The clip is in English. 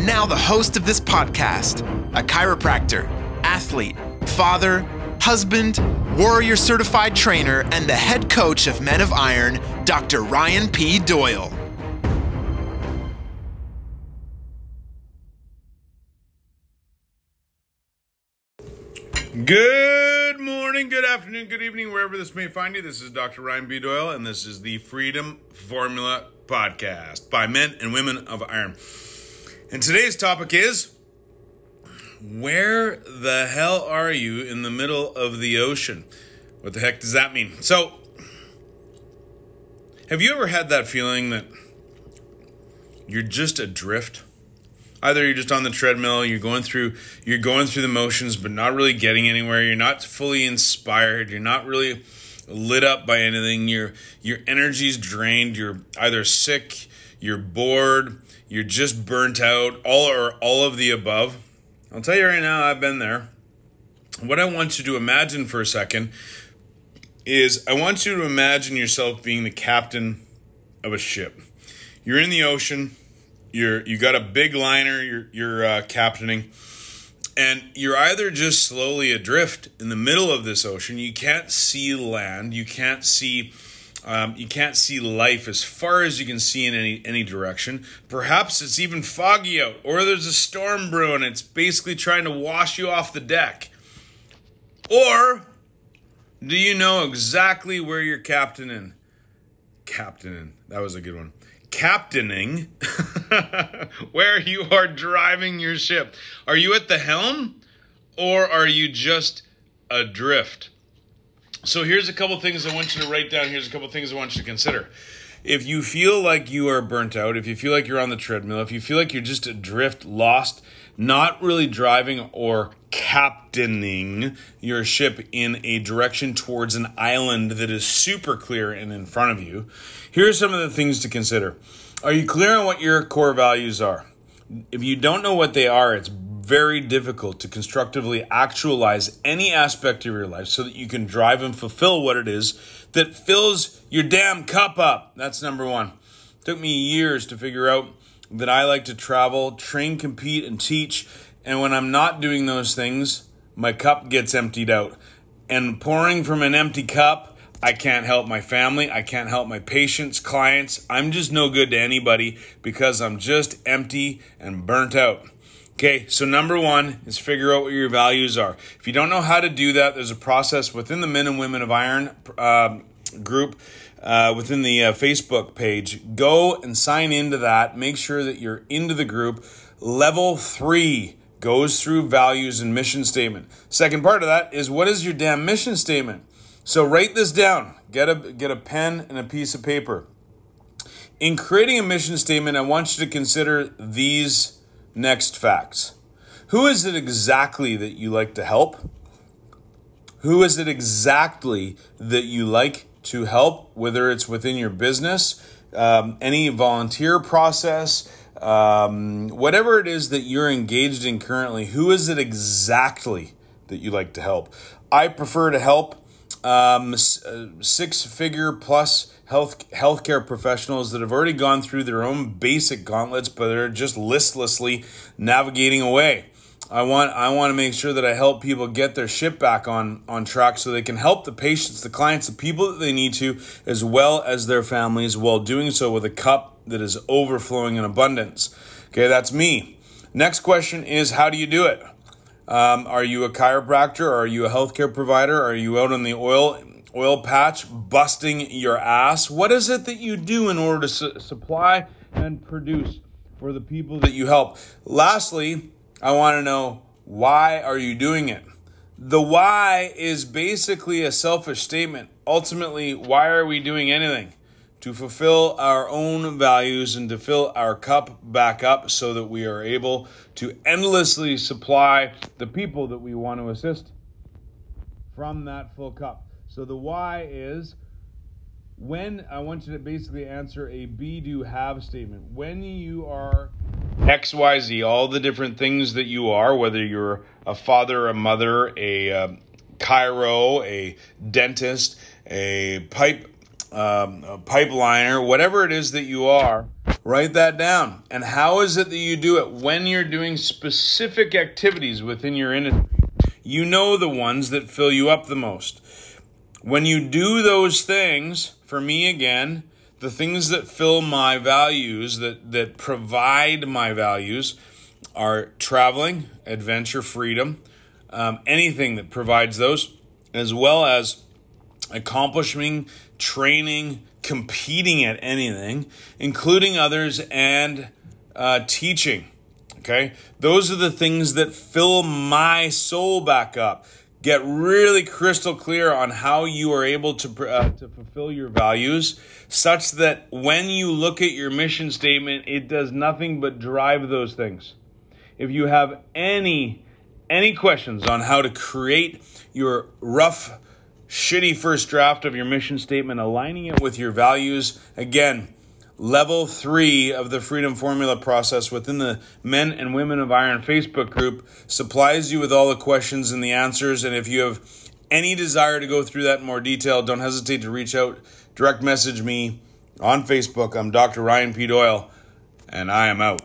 And now, the host of this podcast, a chiropractor, athlete, father, husband, warrior certified trainer, and the head coach of Men of Iron, Dr. Ryan P. Doyle. Good morning, good afternoon, good evening, wherever this may find you. This is Dr. Ryan P. Doyle, and this is the Freedom Formula Podcast by men and women of iron. And today's topic is Where the hell are you in the middle of the ocean? What the heck does that mean? So, have you ever had that feeling that you're just adrift? either you're just on the treadmill you're going through you're going through the motions but not really getting anywhere you're not fully inspired you're not really lit up by anything your your energy's drained you're either sick you're bored you're just burnt out all or all of the above. I'll tell you right now i've been there. What i want you to imagine for a second is i want you to imagine yourself being the captain of a ship. You're in the ocean. You're you got a big liner you're you're uh, captaining. And you're either just slowly adrift in the middle of this ocean. You can't see land. You can't see um, you can't see life as far as you can see in any any direction. Perhaps it's even foggy out or there's a storm brewing it's basically trying to wash you off the deck. Or do you know exactly where you're captaining? Captaining. That was a good one. Captaining? Where you are driving your ship. Are you at the helm or are you just adrift? So here's a couple things I want you to write down. Here's a couple things I want you to consider. If you feel like you are burnt out, if you feel like you're on the treadmill, if you feel like you're just adrift, lost, not really driving or captaining your ship in a direction towards an island that is super clear and in front of you, here are some of the things to consider. Are you clear on what your core values are? If you don't know what they are, it's very difficult to constructively actualize any aspect of your life so that you can drive and fulfill what it is that fills your damn cup up. That's number one. It took me years to figure out that I like to travel, train, compete, and teach. And when I'm not doing those things, my cup gets emptied out. And pouring from an empty cup, I can't help my family. I can't help my patients, clients. I'm just no good to anybody because I'm just empty and burnt out. Okay, so number one is figure out what your values are. If you don't know how to do that, there's a process within the Men and Women of Iron uh, group uh, within the uh, Facebook page. Go and sign into that. Make sure that you're into the group. Level three goes through values and mission statement. Second part of that is what is your damn mission statement? So write this down. Get a get a pen and a piece of paper. In creating a mission statement, I want you to consider these next facts. Who is it exactly that you like to help? Who is it exactly that you like to help, whether it's within your business, um, any volunteer process, um, whatever it is that you're engaged in currently, who is it exactly that you like to help? I prefer to help um, uh, six figure plus health healthcare professionals that have already gone through their own basic gauntlets, but they're just listlessly navigating away. I want I want to make sure that I help people get their ship back on on track so they can help the patients, the clients, the people that they need to, as well as their families, while doing so with a cup that is overflowing in abundance. Okay, that's me. Next question is how do you do it? Um, are you a chiropractor? Are you a healthcare provider? Are you out on the oil oil patch busting your ass? What is it that you do in order to su- supply and produce for the people that you help? Lastly, I want to know why are you doing it? The why is basically a selfish statement. Ultimately, why are we doing anything? To fulfill our own values and to fill our cup back up so that we are able to endlessly supply the people that we want to assist from that full cup. So the why is when I want you to basically answer a be do have statement. When you are XYZ, all the different things that you are, whether you're a father, a mother, a um, chiro, a dentist, a pipe um, a pipeliner, whatever it is that you are, write that down. And how is it that you do it? When you're doing specific activities within your industry, you know the ones that fill you up the most. When you do those things, for me again, the things that fill my values, that, that provide my values, are traveling, adventure, freedom, um, anything that provides those, as well as accomplishing, training, competing at anything, including others, and uh, teaching. Okay? Those are the things that fill my soul back up. Get really crystal clear on how you are able to, uh, to fulfill your values such that when you look at your mission statement, it does nothing but drive those things. If you have any any questions on how to create your rough shitty first draft of your mission statement, aligning it with your values. Again, level three of the Freedom Formula process within the Men and Women of Iron Facebook group supplies you with all the questions and the answers. And if you have any desire to go through that in more detail, don't hesitate to reach out, direct message me on Facebook. I'm Dr. Ryan P. Doyle, and I am out.